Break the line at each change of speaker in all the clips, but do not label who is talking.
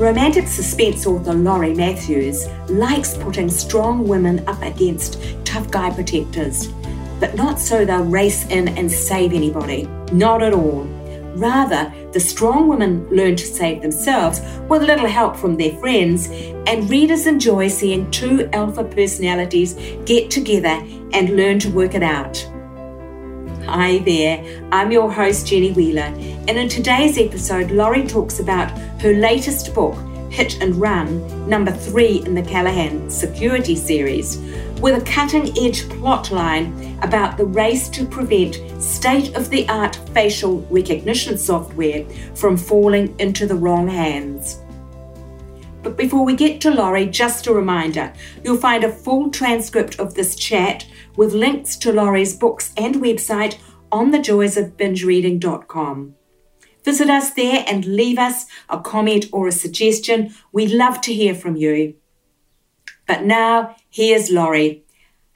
Romantic suspense author Lori Matthews likes putting strong women up against tough guy protectors, but not so they'll race in and save anybody. Not at all. Rather, the strong women learn to save themselves with a little help from their friends, and readers enjoy seeing two alpha personalities get together and learn to work it out. Hi there, I'm your host Jenny Wheeler, and in today's episode, Lori talks about her latest book, Hit and Run, number three in the Callahan Security series, with a cutting edge plotline about the race to prevent state of the art facial recognition software from falling into the wrong hands. But before we get to Lori, just a reminder you'll find a full transcript of this chat with links to Lori's books and website on thejoysofbingereading.com. Visit us there and leave us a comment or a suggestion. We'd love to hear from you. But now, here's Lori.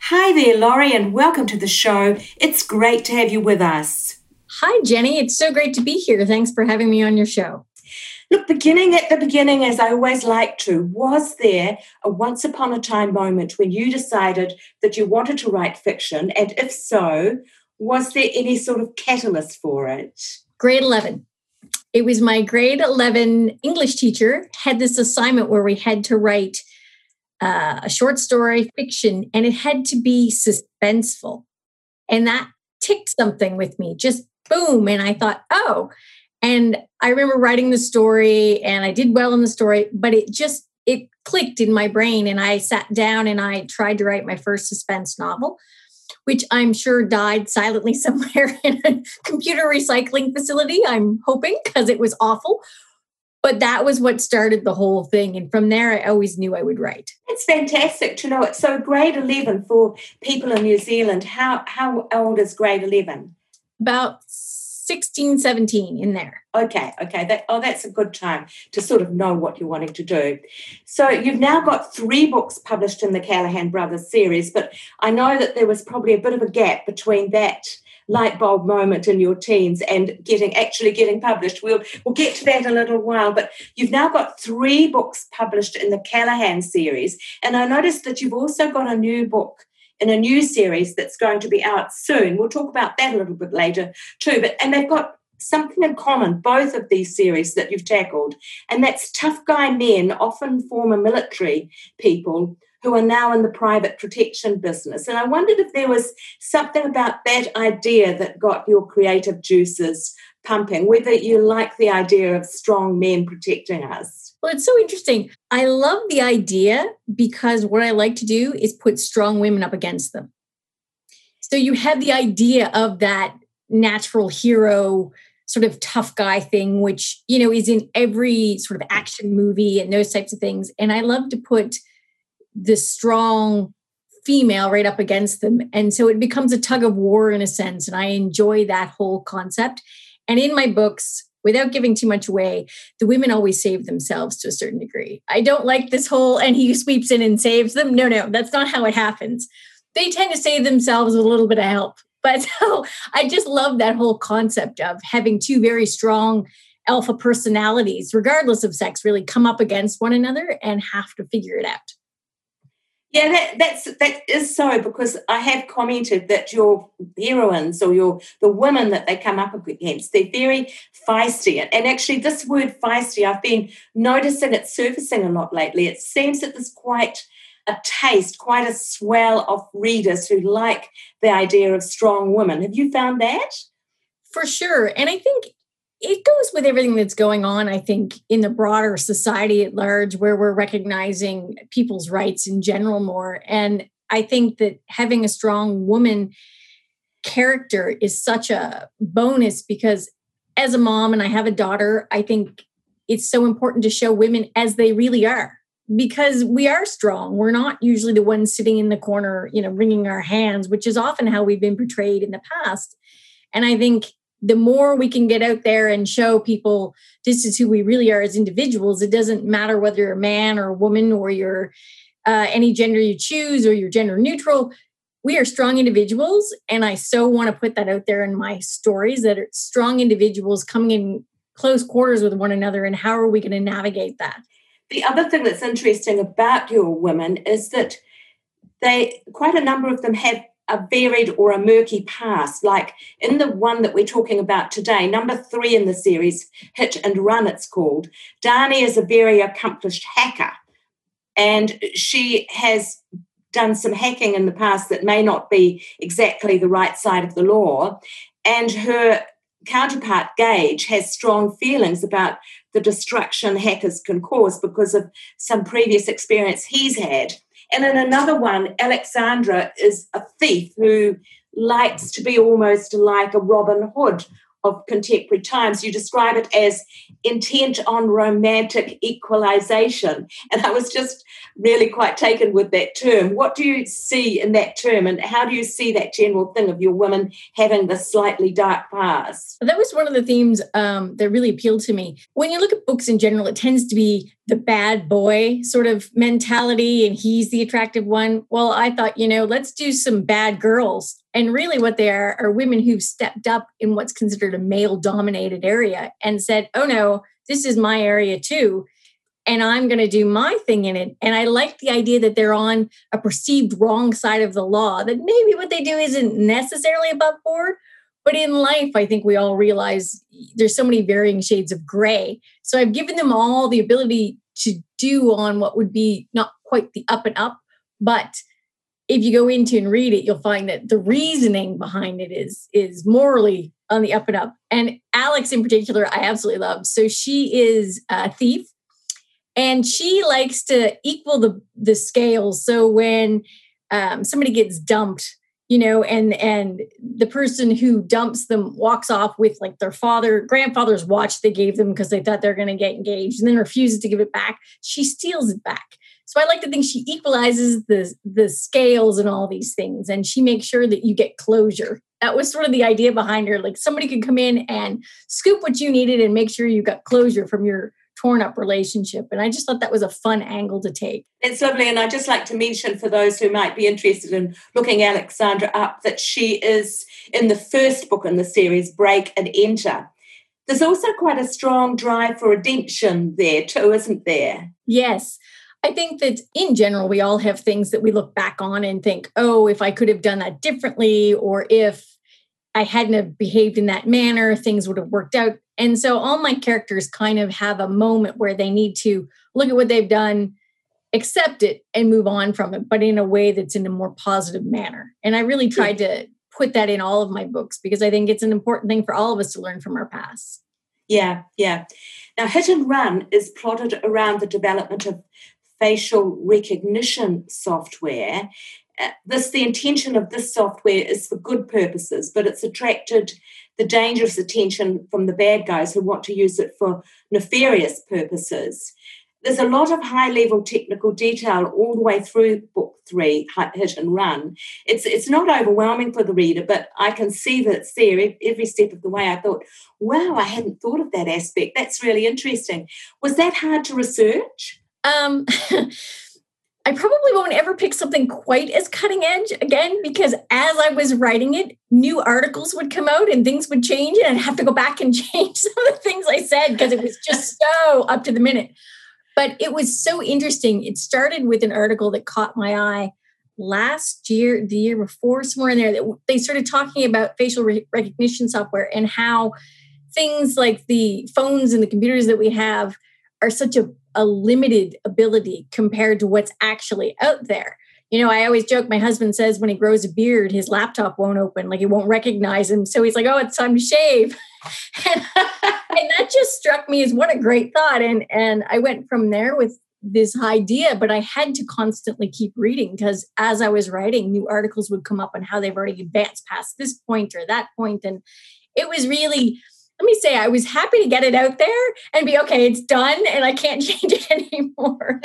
Hi there, Lori, and welcome to the show. It's great to have you with us.
Hi, Jenny. It's so great to be here. Thanks for having me on your show.
Look, beginning at the beginning, as I always like to, was there a once upon a time moment when you decided that you wanted to write fiction? And if so, was there any sort of catalyst for it?
Grade 11. It was my grade 11 English teacher had this assignment where we had to write uh, a short story fiction and it had to be suspenseful. And that ticked something with me, just boom. And I thought, oh, and I remember writing the story and I did well in the story, but it just it clicked in my brain and I sat down and I tried to write my first suspense novel, which I'm sure died silently somewhere in a computer recycling facility, I'm hoping because it was awful. But that was what started the whole thing. And from there, I always knew I would write.
It's fantastic to know it. So, grade 11 for people in New Zealand, how, how old is grade 11?
About 16, 17 in there.
Okay, okay. That, oh, that's a good time to sort of know what you're wanting to do. So you've now got three books published in the Callahan Brothers series, but I know that there was probably a bit of a gap between that light bulb moment in your teens and getting actually getting published. We'll we'll get to that in a little while, but you've now got three books published in the Callahan series, and I noticed that you've also got a new book in a new series that's going to be out soon. We'll talk about that a little bit later too. But and they've got something in common, both of these series that you've tackled, and that's tough guy men, often former military people who are now in the private protection business. And I wondered if there was something about that idea that got your creative juices pumping, whether you like the idea of strong men protecting us.
Well, it's so interesting. I love the idea because what I like to do is put strong women up against them. So you have the idea of that natural hero sort of tough guy thing which you know is in every sort of action movie and those types of things and i love to put the strong female right up against them and so it becomes a tug of war in a sense and i enjoy that whole concept and in my books without giving too much away, the women always save themselves to a certain degree. I don't like this whole and he sweeps in and saves them. No, no, that's not how it happens. They tend to save themselves with a little bit of help. But so I just love that whole concept of having two very strong alpha personalities, regardless of sex, really come up against one another and have to figure it out.
Yeah, that, that's that is so because I have commented that your heroines or your the women that they come up against, they're very feisty. And actually, this word feisty, I've been noticing it surfacing a lot lately. It seems that there's quite a taste, quite a swell of readers who like the idea of strong women. Have you found that?
For sure. And I think it goes with everything that's going on, I think, in the broader society at large, where we're recognizing people's rights in general more. And I think that having a strong woman character is such a bonus because as a mom and I have a daughter, I think it's so important to show women as they really are. because we are strong. We're not usually the ones sitting in the corner, you know, wringing our hands, which is often how we've been portrayed in the past. And I think the more we can get out there and show people this is who we really are as individuals, it doesn't matter whether you're a man or a woman or you're uh, any gender you choose or you're gender neutral. We are strong individuals. And I so want to put that out there in my stories that are strong individuals coming in close quarters with one another. And how are we going to navigate that?
The other thing that's interesting about your women is that they, quite a number of them have a varied or a murky past. Like in the one that we're talking about today, number three in the series, Hit and Run, it's called, Dani is a very accomplished hacker. And she has done some hacking in the past that may not be exactly the right side of the law. And her counterpart, Gage, has strong feelings about the destruction hackers can cause because of some previous experience he's had. And in another one, Alexandra is a thief who likes to be almost like a Robin Hood of contemporary times. You describe it as intent on romantic equalization. And I was just really quite taken with that term. What do you see in that term, and how do you see that general thing of your women having the slightly dark past?
That was one of the themes um, that really appealed to me. When you look at books in general, it tends to be the bad boy sort of mentality, and he's the attractive one. Well, I thought, you know, let's do some bad girls and really, what they are are women who've stepped up in what's considered a male dominated area and said, oh no, this is my area too. And I'm going to do my thing in it. And I like the idea that they're on a perceived wrong side of the law, that maybe what they do isn't necessarily above board. But in life, I think we all realize there's so many varying shades of gray. So I've given them all the ability to do on what would be not quite the up and up, but if you go into and read it, you'll find that the reasoning behind it is is morally on the up and up. And Alex, in particular, I absolutely love. So she is a thief, and she likes to equal the the scales. So when um, somebody gets dumped, you know, and and the person who dumps them walks off with like their father, grandfather's watch they gave them because they thought they're going to get engaged, and then refuses to give it back. She steals it back so I like to think she equalizes the the scales and all these things, and she makes sure that you get closure. That was sort of the idea behind her. Like somebody could come in and scoop what you needed and make sure you got closure from your torn up relationship. And I just thought that was a fun angle to take.
It's lovely. And I'd just like to mention for those who might be interested in looking Alexandra up that she is in the first book in the series, Break and Enter. There's also quite a strong drive for redemption there, too, isn't there?
Yes. I think that in general, we all have things that we look back on and think, oh, if I could have done that differently, or if I hadn't have behaved in that manner, things would have worked out. And so all my characters kind of have a moment where they need to look at what they've done, accept it, and move on from it, but in a way that's in a more positive manner. And I really tried to put that in all of my books because I think it's an important thing for all of us to learn from our past.
Yeah, yeah. Now, Hit and Run is plotted around the development of facial recognition software. Uh, this the intention of this software is for good purposes, but it's attracted the dangerous attention from the bad guys who want to use it for nefarious purposes. There's a lot of high level technical detail all the way through book three, Hit and Run. It's, it's not overwhelming for the reader, but I can see that it's there every step of the way. I thought, wow, I hadn't thought of that aspect. That's really interesting. Was that hard to research?
Um, I probably won't ever pick something quite as cutting edge again because as I was writing it, new articles would come out and things would change, and I'd have to go back and change some of the things I said because it was just so up to the minute. But it was so interesting. It started with an article that caught my eye last year, the year before, somewhere in there, that they started talking about facial re- recognition software and how things like the phones and the computers that we have are such a a limited ability compared to what's actually out there. You know, I always joke, my husband says when he grows a beard, his laptop won't open, like he won't recognize him. So he's like, oh, it's time to shave. and, and that just struck me as what a great thought. And and I went from there with this idea, but I had to constantly keep reading because as I was writing, new articles would come up on how they've already advanced past this point or that point. And it was really let me say I was happy to get it out there and be okay, it's done and I can't change it anymore.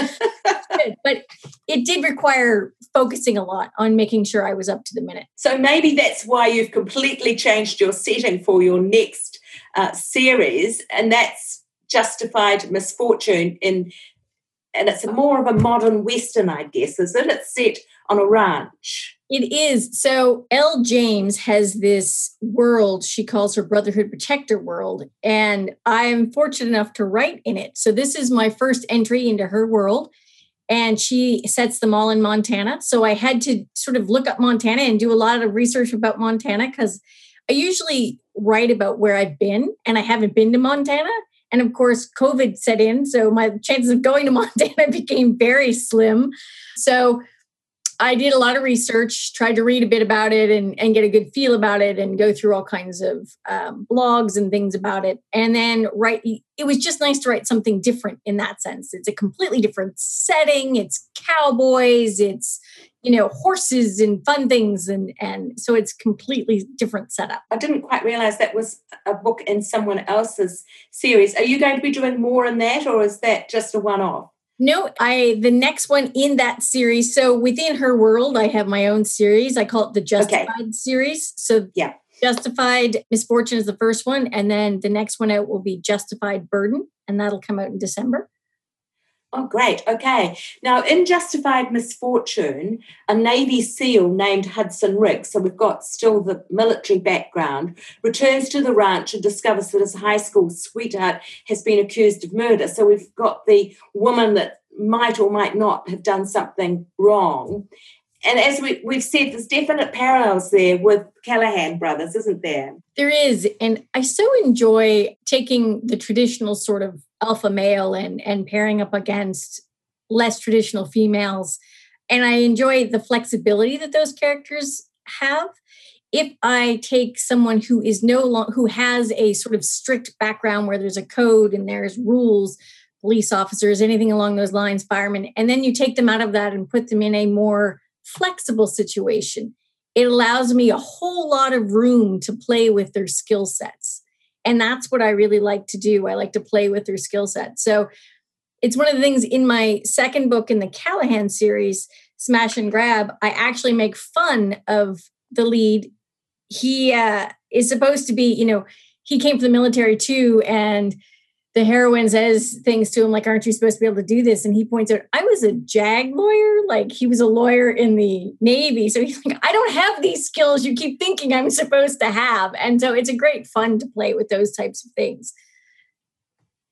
but it did require focusing a lot on making sure I was up to the minute.
So maybe that's why you've completely changed your setting for your next uh, series, and that's Justified Misfortune in and it's more of a modern western, I guess, is it? It's set on a ranch.
It is. So Elle James has this world she calls her Brotherhood Protector world. And I'm fortunate enough to write in it. So this is my first entry into her world. And she sets them all in Montana. So I had to sort of look up Montana and do a lot of research about Montana because I usually write about where I've been and I haven't been to Montana. And of course, COVID set in. So my chances of going to Montana became very slim. So I did a lot of research, tried to read a bit about it and, and get a good feel about it and go through all kinds of um, blogs and things about it. And then write, it was just nice to write something different in that sense. It's a completely different setting. It's cowboys, it's, you know, horses and fun things. And, and so it's completely different setup.
I didn't quite realize that was a book in someone else's series. Are you going to be doing more in that or is that just a one off?
No, I the next one in that series. So within her world, I have my own series. I call it the Justified okay. series. So
yeah.
Justified Misfortune is the first one, and then the next one out will be Justified Burden, and that'll come out in December.
Oh, great. Okay. Now, in Justified Misfortune, a Navy SEAL named Hudson Ricks, so we've got still the military background, returns to the ranch and discovers that his high school sweetheart has been accused of murder. So we've got the woman that might or might not have done something wrong. And as we, we've said, there's definite parallels there with Callahan brothers, isn't there?
There is. And I so enjoy taking the traditional sort of alpha male and and pairing up against less traditional females. And i enjoy the flexibility that those characters have. If i take someone who is no long who has a sort of strict background where there's a code and there's rules police officers anything along those lines firemen and then you take them out of that and put them in a more flexible situation it allows me a whole lot of room to play with their skill sets and that's what I really like to do. I like to play with their skill set. So it's one of the things in my second book in the Callahan series, Smash and Grab, I actually make fun of the lead. He uh, is supposed to be, you know, he came from the military too, and the heroine says things to him like, Aren't you supposed to be able to do this? And he points out, I was a JAG lawyer. Like he was a lawyer in the Navy. So he's like, I don't have these skills you keep thinking I'm supposed to have. And so it's a great fun to play with those types of things.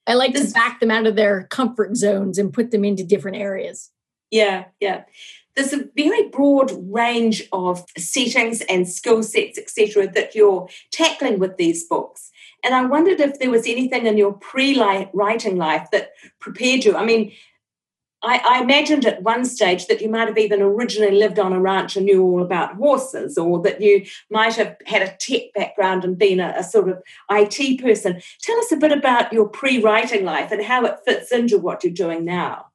I like this, to back them out of their comfort zones and put them into different areas.
Yeah, yeah. There's a very broad range of settings and skill sets, etc., that you're tackling with these books. And I wondered if there was anything in your pre writing life that prepared you. I mean, I, I, imagined at one stage that you might have even originally lived on a ranch and knew all about horses, or that you might have had a tech background and been a, a sort of IT person. Tell us a bit about your pre writing life and how it fits into what you're doing now.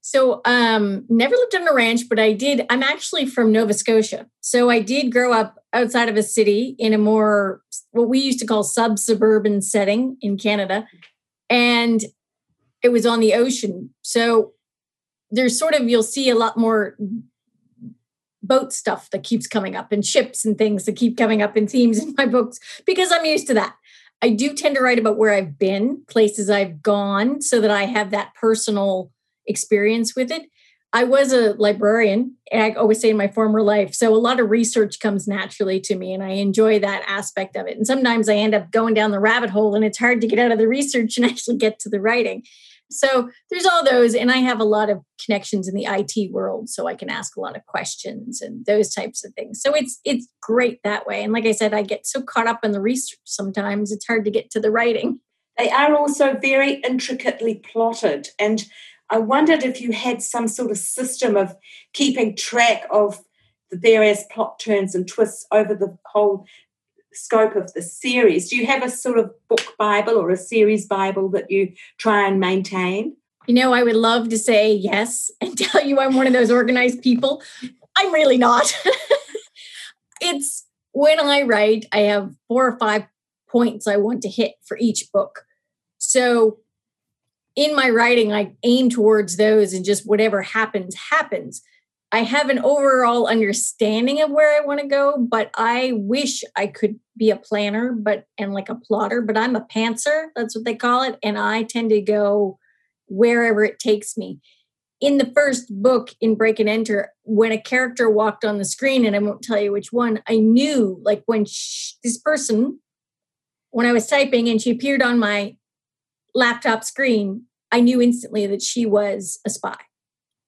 So, um, never lived on a ranch, but I did. I'm actually from Nova Scotia. So, I did grow up outside of a city in a more what we used to call sub suburban setting in Canada. And it was on the ocean. So, there's sort of, you'll see a lot more boat stuff that keeps coming up and ships and things that keep coming up in themes in my books because I'm used to that. I do tend to write about where I've been, places I've gone, so that I have that personal experience with it. I was a librarian, and I always say in my former life. So a lot of research comes naturally to me, and I enjoy that aspect of it. And sometimes I end up going down the rabbit hole, and it's hard to get out of the research and actually get to the writing. So there's all those, and I have a lot of connections in the IT world, so I can ask a lot of questions and those types of things. So it's it's great that way. And like I said, I get so caught up in the research sometimes it's hard to get to the writing.
They are also very intricately plotted and I wondered if you had some sort of system of keeping track of the various plot turns and twists over the whole scope of the series. Do you have a sort of book Bible or a series Bible that you try and maintain?
You know, I would love to say yes and tell you I'm one of those organized people. I'm really not. it's when I write, I have four or five points I want to hit for each book. So in my writing, I aim towards those and just whatever happens, happens. I have an overall understanding of where I want to go, but I wish I could be a planner, but and like a plotter, but I'm a pantser, that's what they call it. And I tend to go wherever it takes me. In the first book in Break and Enter, when a character walked on the screen, and I won't tell you which one, I knew like when this person, when I was typing and she appeared on my laptop screen, I knew instantly that she was a spy.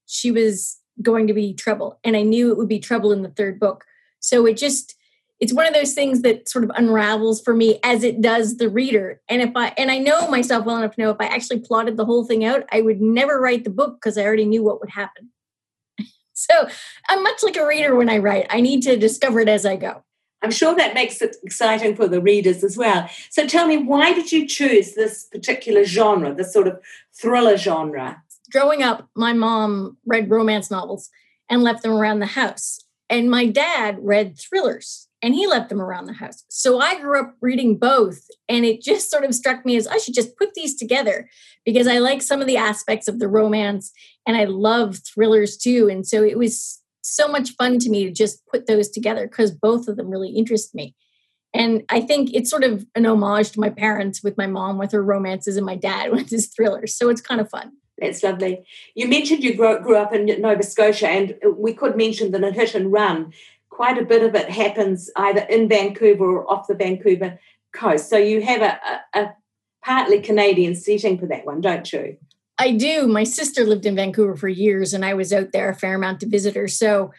She was going to be trouble. And I knew it would be trouble in the third book. So it just, it's one of those things that sort of unravels for me as it does the reader. And if I, and I know myself well enough to know if I actually plotted the whole thing out, I would never write the book because I already knew what would happen. so I'm much like a reader when I write. I need to discover it as I go.
I'm sure that makes it exciting for the readers as well. So tell me, why did you choose this particular genre, this sort of thriller genre?
growing up, my mom read romance novels and left them around the house. And my dad read thrillers and he left them around the house. So I grew up reading both. And it just sort of struck me as I should just put these together because I like some of the aspects of the romance and I love thrillers too. And so it was so much fun to me to just put those together because both of them really interest me. And I think it's sort of an homage to my parents with my mom with her romances and my dad with his thrillers. So it's kind of fun.
That's lovely. You mentioned you grew, grew up in Nova Scotia, and we could mention in Hit and Run, quite a bit of it happens either in Vancouver or off the Vancouver coast. So you have a, a, a partly Canadian setting for that one, don't you?
I do. My sister lived in Vancouver for years, and I was out there a fair amount to visit her. So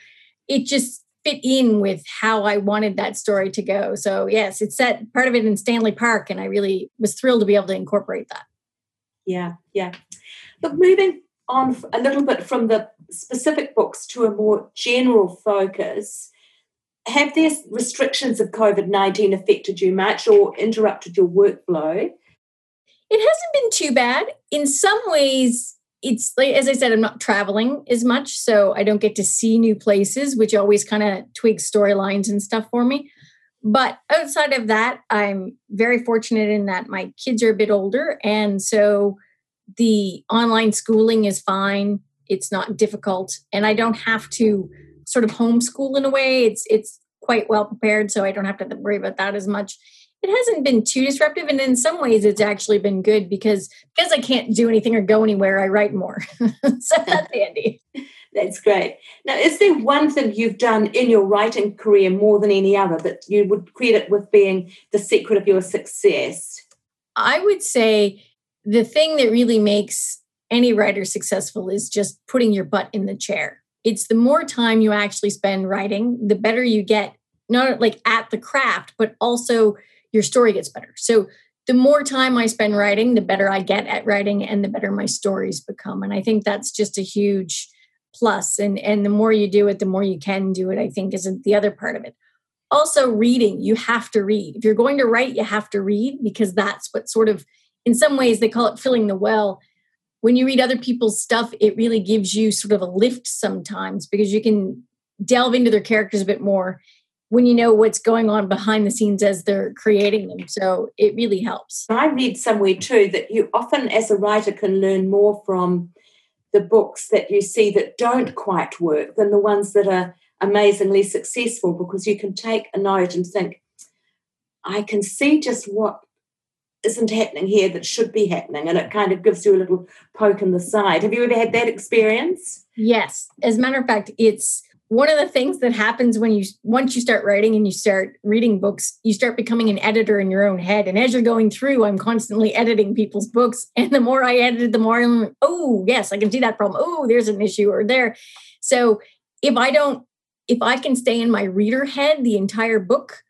it just fit in with how I wanted that story to go. So yes, it's set part of it in Stanley Park, and I really was thrilled to be able to incorporate that.
Yeah, yeah. But moving on a little bit from the specific books to a more general focus, have these restrictions of COVID 19 affected you much or interrupted your workflow?
It hasn't been too bad. In some ways, it's like, as I said, I'm not traveling as much, so I don't get to see new places, which always kind of tweaks storylines and stuff for me. But outside of that, I'm very fortunate in that my kids are a bit older. And so the online schooling is fine it's not difficult and i don't have to sort of homeschool in a way it's it's quite well prepared so i don't have to worry about that as much it hasn't been too disruptive and in some ways it's actually been good because because i can't do anything or go anywhere i write more. So that's handy.
That's great. Now is there one thing you've done in your writing career more than any other that you would credit with being the secret of your success?
I would say the thing that really makes any writer successful is just putting your butt in the chair. It's the more time you actually spend writing, the better you get, not like at the craft, but also your story gets better. So the more time I spend writing, the better I get at writing and the better my stories become. And I think that's just a huge plus. And and the more you do it, the more you can do it, I think is the other part of it. Also reading, you have to read. If you're going to write, you have to read because that's what sort of in some ways they call it filling the well when you read other people's stuff it really gives you sort of a lift sometimes because you can delve into their characters a bit more when you know what's going on behind the scenes as they're creating them. So it really helps.
I read somewhere too that you often as a writer can learn more from the books that you see that don't quite work than the ones that are amazingly successful because you can take a note and think i can see just what isn't happening here that should be happening and it kind of gives you a little poke in the side. Have you ever had that experience?
Yes. As a matter of fact it's one of the things that happens when you once you start writing and you start reading books you start becoming an editor in your own head. And as you're going through i'm constantly editing people's books. And the more i edited the more i'm like oh yes i can see that problem. Oh there's an issue or there. So if i don't if i can stay in my reader head the entire book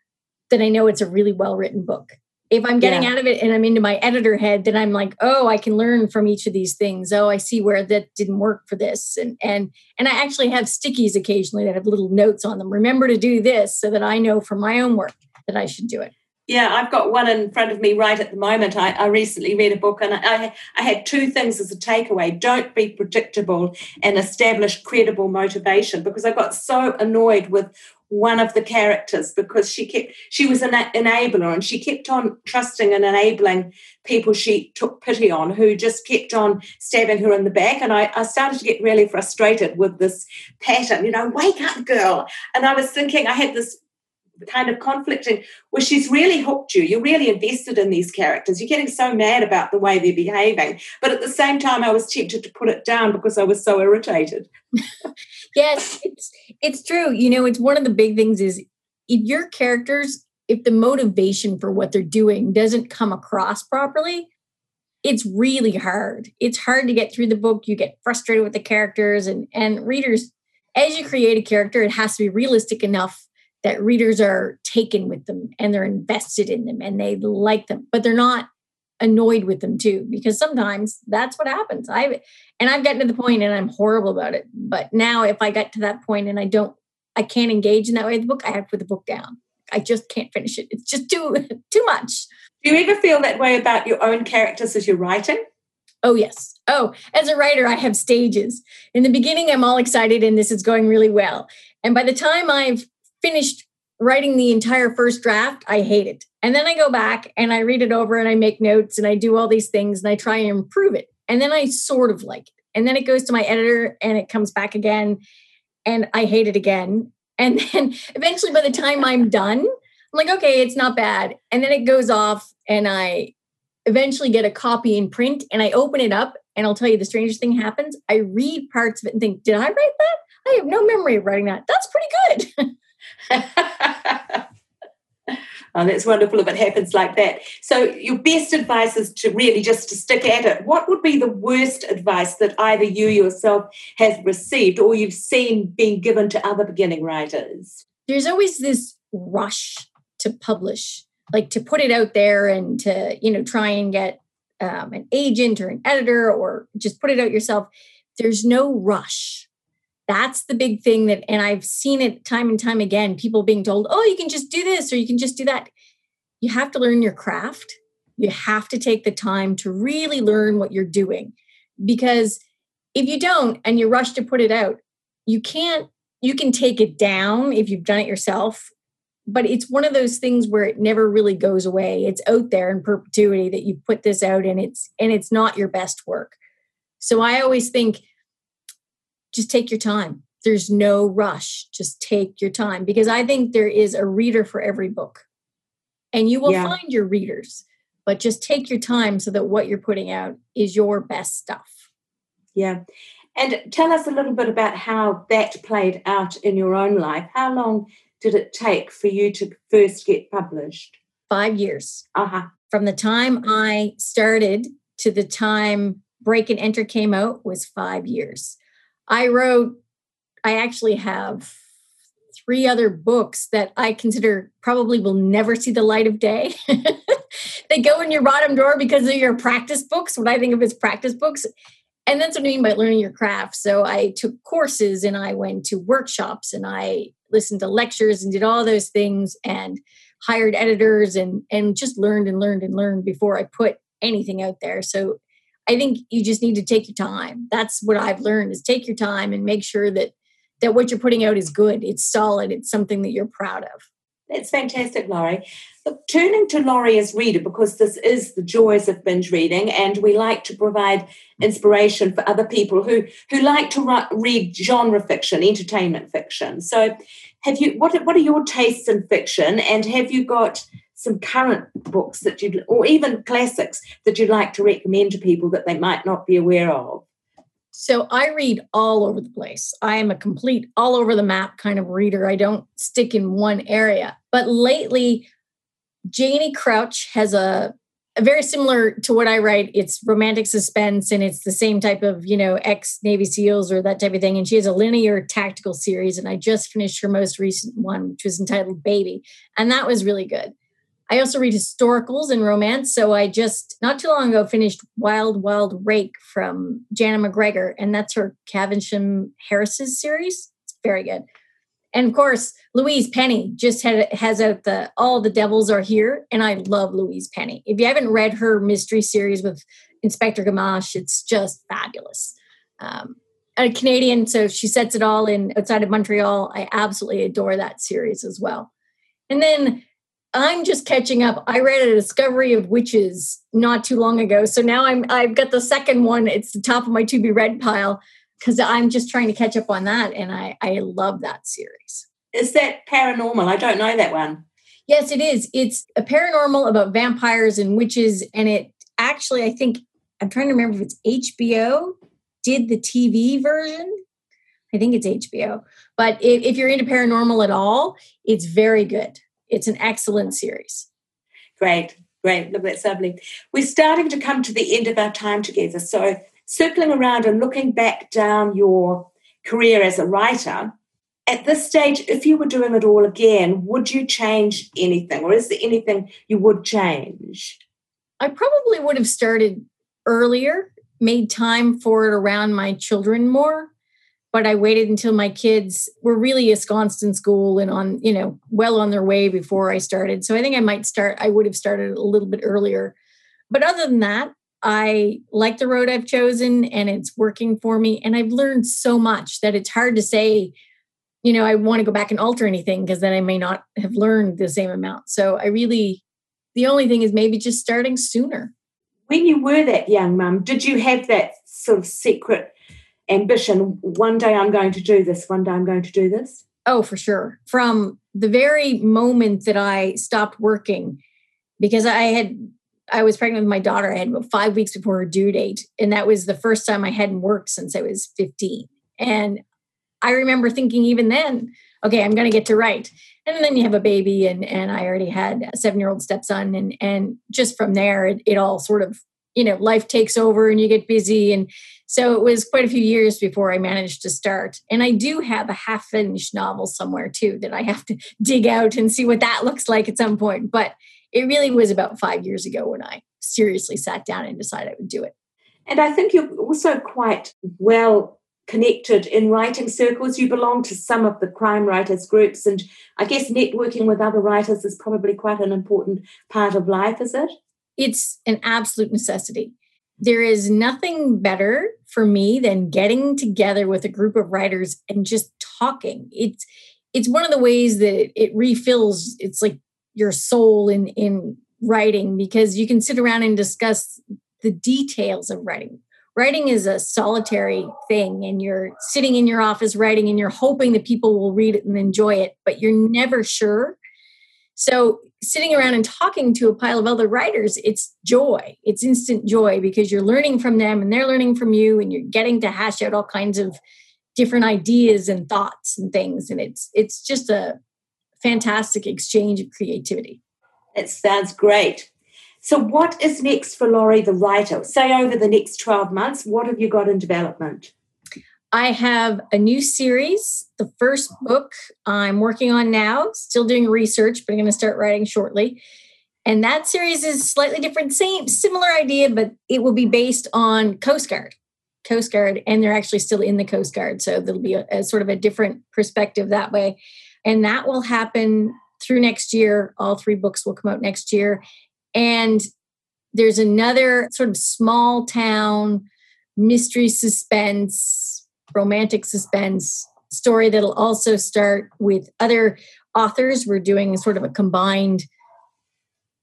then i know it's a really well written book if I'm getting yeah. out of it and I'm into my editor head, then I'm like, oh, I can learn from each of these things. Oh, I see where that didn't work for this. And and and I actually have stickies occasionally that have little notes on them. Remember to do this so that I know for my own work that I should do it.
Yeah, I've got one in front of me right at the moment. I, I recently read a book and I, I had two things as a takeaway. Don't be predictable and establish credible motivation because I got so annoyed with one of the characters because she kept she was an enabler and she kept on trusting and enabling people she took pity on who just kept on stabbing her in the back. And I, I started to get really frustrated with this pattern you know wake up girl. And i was thinking i had this kind of conflicting where she's really hooked you. You're really invested in these characters. You're getting so mad about the way they're behaving. But at the same time, I was tempted to put it down because I was so irritated.
yes, it's it's true. You know, it's one of the big things is if your characters, if the motivation for what they're doing doesn't come across properly, it's really hard. It's hard to get through the book. You get frustrated with the characters and and readers as you create a character, it has to be realistic enough that readers are taken with them and they're invested in them and they like them, but they're not annoyed with them too, because sometimes that's what happens. I and I've gotten to the point and I'm horrible about it. But now if I get to that point and I don't I can't engage in that way the book, I have to put the book down. I just can't finish it. It's just too too much.
Do you ever feel that way about your own characters as you're writing?
Oh, yes. Oh, as a writer, I have stages. In the beginning, I'm all excited and this is going really well. And by the time I've finished writing the entire first draft, I hate it. And then I go back and I read it over and I make notes and I do all these things and I try and improve it. And then I sort of like it. And then it goes to my editor and it comes back again and I hate it again. And then eventually, by the time I'm done, I'm like, okay, it's not bad. And then it goes off and I eventually get a copy in print and I open it up. And I'll tell you the strangest thing happens. I read parts of it and think, did I write that? I have no memory of writing that. That's pretty good.
oh, that's wonderful if it happens like that. So your best advice is to really just to stick at it. What would be the worst advice that either you yourself has received or you've seen being given to other beginning writers?
There's always this rush to publish, like to put it out there and to, you know, try and get um, an agent or an editor or just put it out yourself. There's no rush that's the big thing that and i've seen it time and time again people being told oh you can just do this or you can just do that. You have to learn your craft. You have to take the time to really learn what you're doing because if you don't and you rush to put it out you can't you can take it down if you've done it yourself but it's one of those things where it never really goes away. It's out there in perpetuity that you put this out and it's and it's not your best work. So i always think just take your time. There's no rush. Just take your time because I think there is a reader for every book. And you will yeah. find your readers, but just take your time so that what you're putting out is your best stuff.
Yeah. And tell us a little bit about how that played out in your own life. How long did it take for you to first get published?
Five years.
Uh-huh.
From the time I started to the time Break and Enter came out was five years. I wrote, I actually have three other books that I consider probably will never see the light of day. they go in your bottom drawer because they're your practice books, what I think of as practice books. And that's what I mean by learning your craft. So I took courses and I went to workshops and I listened to lectures and did all those things and hired editors and and just learned and learned and learned before I put anything out there. So I think you just need to take your time. That's what I've learned is take your time and make sure that that what you're putting out is good, it's solid, it's something that you're proud of.
That's fantastic, Lori. Look, turning to Lori as reader, because this is the joys of binge reading, and we like to provide inspiration for other people who who like to read genre fiction, entertainment fiction. So, have you what what are your tastes in fiction, and have you got some current books that you'd, or even classics that you'd like to recommend to people that they might not be aware of?
So I read all over the place. I am a complete all over the map kind of reader. I don't stick in one area. But lately, Janie Crouch has a, a very similar to what I write. It's romantic suspense and it's the same type of, you know, ex Navy SEALs or that type of thing. And she has a linear tactical series. And I just finished her most recent one, which was entitled Baby. And that was really good. I also read historicals and romance. So I just not too long ago finished Wild Wild Rake from Janna MacGregor, and that's her Cavensham Heiresses series. It's very good. And of course, Louise Penny just had has out the All the Devils Are Here, and I love Louise Penny. If you haven't read her mystery series with Inspector Gamache, it's just fabulous. Um, a Canadian, so she sets it all in outside of Montreal. I absolutely adore that series as well. And then I'm just catching up. I read a Discovery of Witches not too long ago, so now I'm I've got the second one. It's the top of my to be read pile because I'm just trying to catch up on that, and I I love that series.
Is that paranormal? I don't know that one.
Yes, it is. It's a paranormal about vampires and witches, and it actually I think I'm trying to remember if it's HBO did the TV version. I think it's HBO. But if, if you're into paranormal at all, it's very good. It's an excellent series.
Great, great. Look, that's lovely. We're starting to come to the end of our time together. So, circling around and looking back down your career as a writer, at this stage, if you were doing it all again, would you change anything, or is there anything you would change?
I probably would have started earlier made time for it around my children more but I waited until my kids were really ensconced in school and on, you know, well on their way before I started. So I think I might start, I would have started a little bit earlier. But other than that, I like the road I've chosen and it's working for me. And I've learned so much that it's hard to say, you know, I want to go back and alter anything because then I may not have learned the same amount. So I really, the only thing is maybe just starting sooner
when you were that young mum, did you have that sort of secret ambition? One day I'm going to do this, one day I'm going to do this?
Oh, for sure. From the very moment that I stopped working, because I had I was pregnant with my daughter. I had about five weeks before her due date. And that was the first time I hadn't worked since I was 15. And I remember thinking even then, okay, I'm going to get to write. And then you have a baby, and and I already had a seven year old stepson, and and just from there, it, it all sort of you know life takes over, and you get busy, and so it was quite a few years before I managed to start. And I do have a half finished novel somewhere too that I have to dig out and see what that looks like at some point. But it really was about five years ago when I seriously sat down and decided I would do it.
And I think you're also quite well connected in writing circles. You belong to some of the crime writers groups, and I guess networking with other writers is probably quite an important part of life, is it?
It's an absolute necessity. There is nothing better for me than getting together with a group of writers and just talking. It's it's one of the ways that it refills it's like your soul in in writing because you can sit around and discuss the details of writing writing is a solitary thing and you're sitting in your office writing and you're hoping that people will read it and enjoy it but you're never sure so sitting around and talking to a pile of other writers it's joy it's instant joy because you're learning from them and they're learning from you and you're getting to hash out all kinds of different ideas and thoughts and things and it's it's just a fantastic exchange of creativity
it sounds great so, what is next for Lori, the writer? Say over the next 12 months, what have you got in development?
I have a new series. The first book I'm working on now, still doing research, but I'm going to start writing shortly. And that series is slightly different, same similar idea, but it will be based on Coast Guard. Coast Guard, and they're actually still in the Coast Guard. So there'll be a, a sort of a different perspective that way. And that will happen through next year. All three books will come out next year. And there's another sort of small town mystery suspense, romantic suspense story that'll also start with other authors. We're doing sort of a combined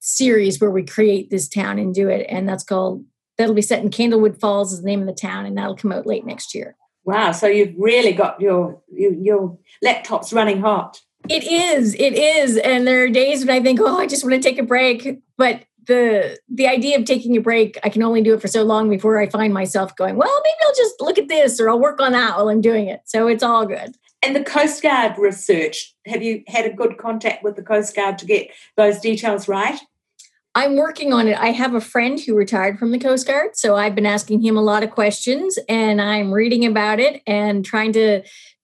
series where we create this town and do it. And that's called, that'll be set in Candlewood Falls, is the name of the town, and that'll come out late next year.
Wow. So you've really got your, your, your laptops running hot.
It is. It is. And there are days when I think, oh, I just want to take a break. But the the idea of taking a break, I can only do it for so long before I find myself going, well, maybe I'll just look at this or I'll work on that while I'm doing it. So it's all good.
And the Coast Guard research, have you had a good contact with the Coast Guard to get those details right?
I'm working on it. I have a friend who retired from the Coast Guard. So I've been asking him a lot of questions and I'm reading about it and trying to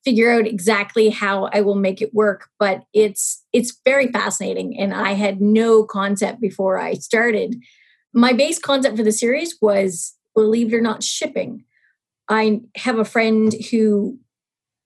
figure out exactly how I will make it work. But it's it's very fascinating, and I had no concept before I started. My base concept for the series was, believe it or not, shipping. I have a friend who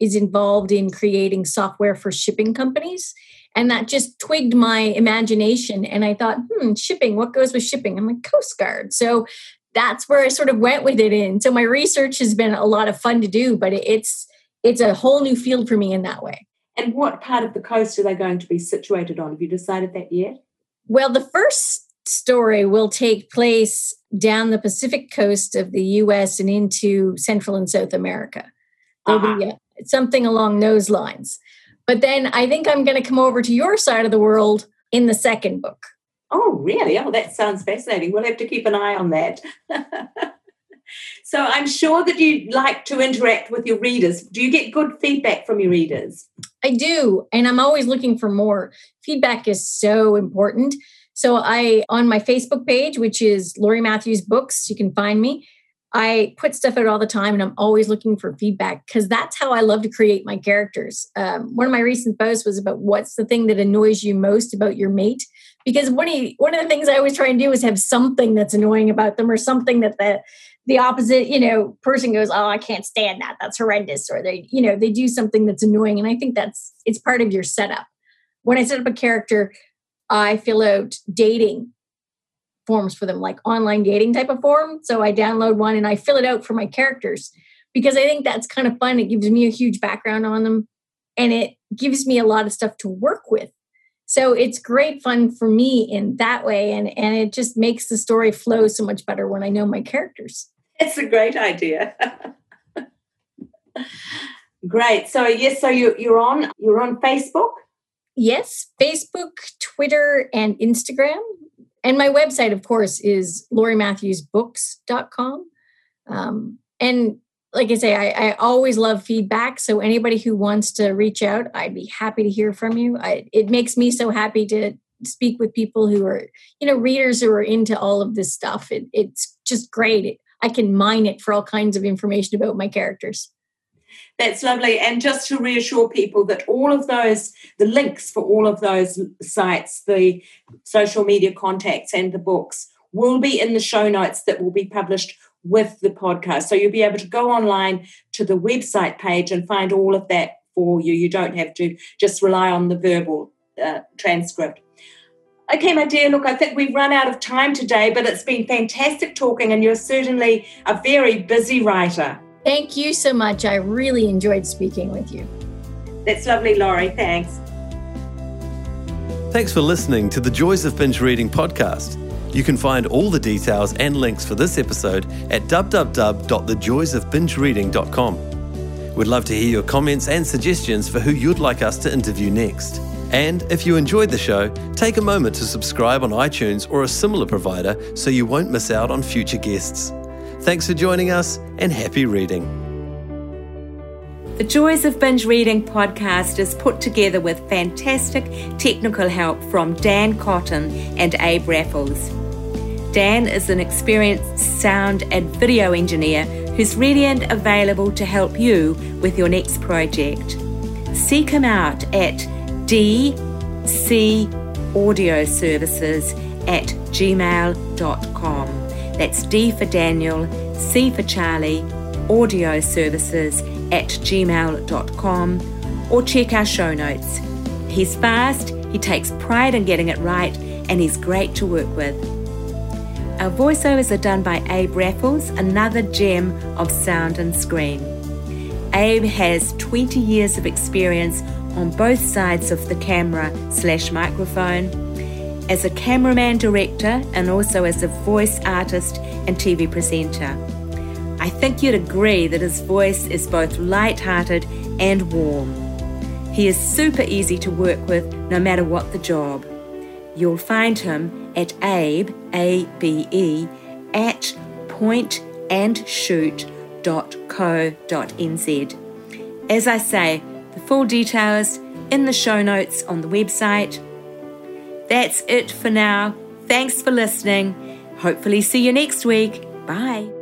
is involved in creating software for shipping companies. And that just twigged my imagination. And I thought, hmm, shipping, what goes with shipping? I'm like, Coast Guard. So that's where I sort of went with it in. So my research has been a lot of fun to do, but it's it's a whole new field for me in that way.
And what part of the coast are they going to be situated on? Have you decided that yet?
Well, the first story will take place down the Pacific coast of the US and into Central and South America. There'll uh-huh. be a, something along those lines. But then I think I'm going to come over to your side of the world in the second book.
Oh, really? Oh, that sounds fascinating. We'll have to keep an eye on that. so I'm sure that you like to interact with your readers. Do you get good feedback from your readers?
I do. And I'm always looking for more. Feedback is so important. So I on my Facebook page, which is Lori Matthews Books, you can find me. I put stuff out all the time and I'm always looking for feedback because that's how I love to create my characters. Um, one of my recent posts was about what's the thing that annoys you most about your mate. Because one of, one of the things I always try and do is have something that's annoying about them or something that the the opposite, you know, person goes, "Oh, I can't stand that. That's horrendous." Or they, you know, they do something that's annoying, and I think that's it's part of your setup. When I set up a character, I fill out dating forms for them, like online dating type of form. So I download one and I fill it out for my characters because I think that's kind of fun. It gives me a huge background on them and it gives me a lot of stuff to work with. So it's great fun for me in that way. And, and it just makes the story flow so much better when I know my characters.
It's a great idea. great. So yes, so you, you're on you're on Facebook?
Yes, Facebook, Twitter, and Instagram. And my website, of course, is lorimatthewsbooks.com. Um, and like I say, I, I, always love feedback. So anybody who wants to reach out, I'd be happy to hear from you. I, it makes me so happy to speak with people who are, you know, readers who are into all of this stuff. It, it's just great. It, I can mine it for all kinds of information about my characters.
That's lovely. And just to reassure people that all of those, the links for all of those sites, the social media contacts, and the books will be in the show notes that will be published with the podcast. So you'll be able to go online to the website page and find all of that for you. You don't have to just rely on the verbal uh, transcript. Okay, my dear, look, I think we've run out of time today, but it's been fantastic talking, and you're certainly a very busy writer.
Thank you so much. I really enjoyed speaking with you.
That's lovely, Lori. Thanks.
Thanks for listening to the Joys of Binge Reading podcast. You can find all the details and links for this episode at www.thejoysofbingereading.com. We'd love to hear your comments and suggestions for who you'd like us to interview next. And if you enjoyed the show, take a moment to subscribe on iTunes or a similar provider so you won't miss out on future guests. Thanks for joining us and happy reading.
The Joys of Binge Reading podcast is put together with fantastic technical help from Dan Cotton and Abe Raffles. Dan is an experienced sound and video engineer who's ready and available to help you with your next project. Seek him out at dcaudioservices at gmail.com. That's D for Daniel, C for Charlie, audio services at gmail.com or check our show notes. He's fast, he takes pride in getting it right, and he's great to work with. Our voiceovers are done by Abe Raffles, another gem of sound and screen. Abe has 20 years of experience on both sides of the camera slash microphone as a cameraman director and also as a voice artist and TV presenter. I think you'd agree that his voice is both light-hearted and warm. He is super easy to work with no matter what the job. You'll find him at abe, A-B-E, at pointandshoot.co.nz. As I say, the full details in the show notes on the website that's it for now. Thanks for listening. Hopefully, see you next week. Bye.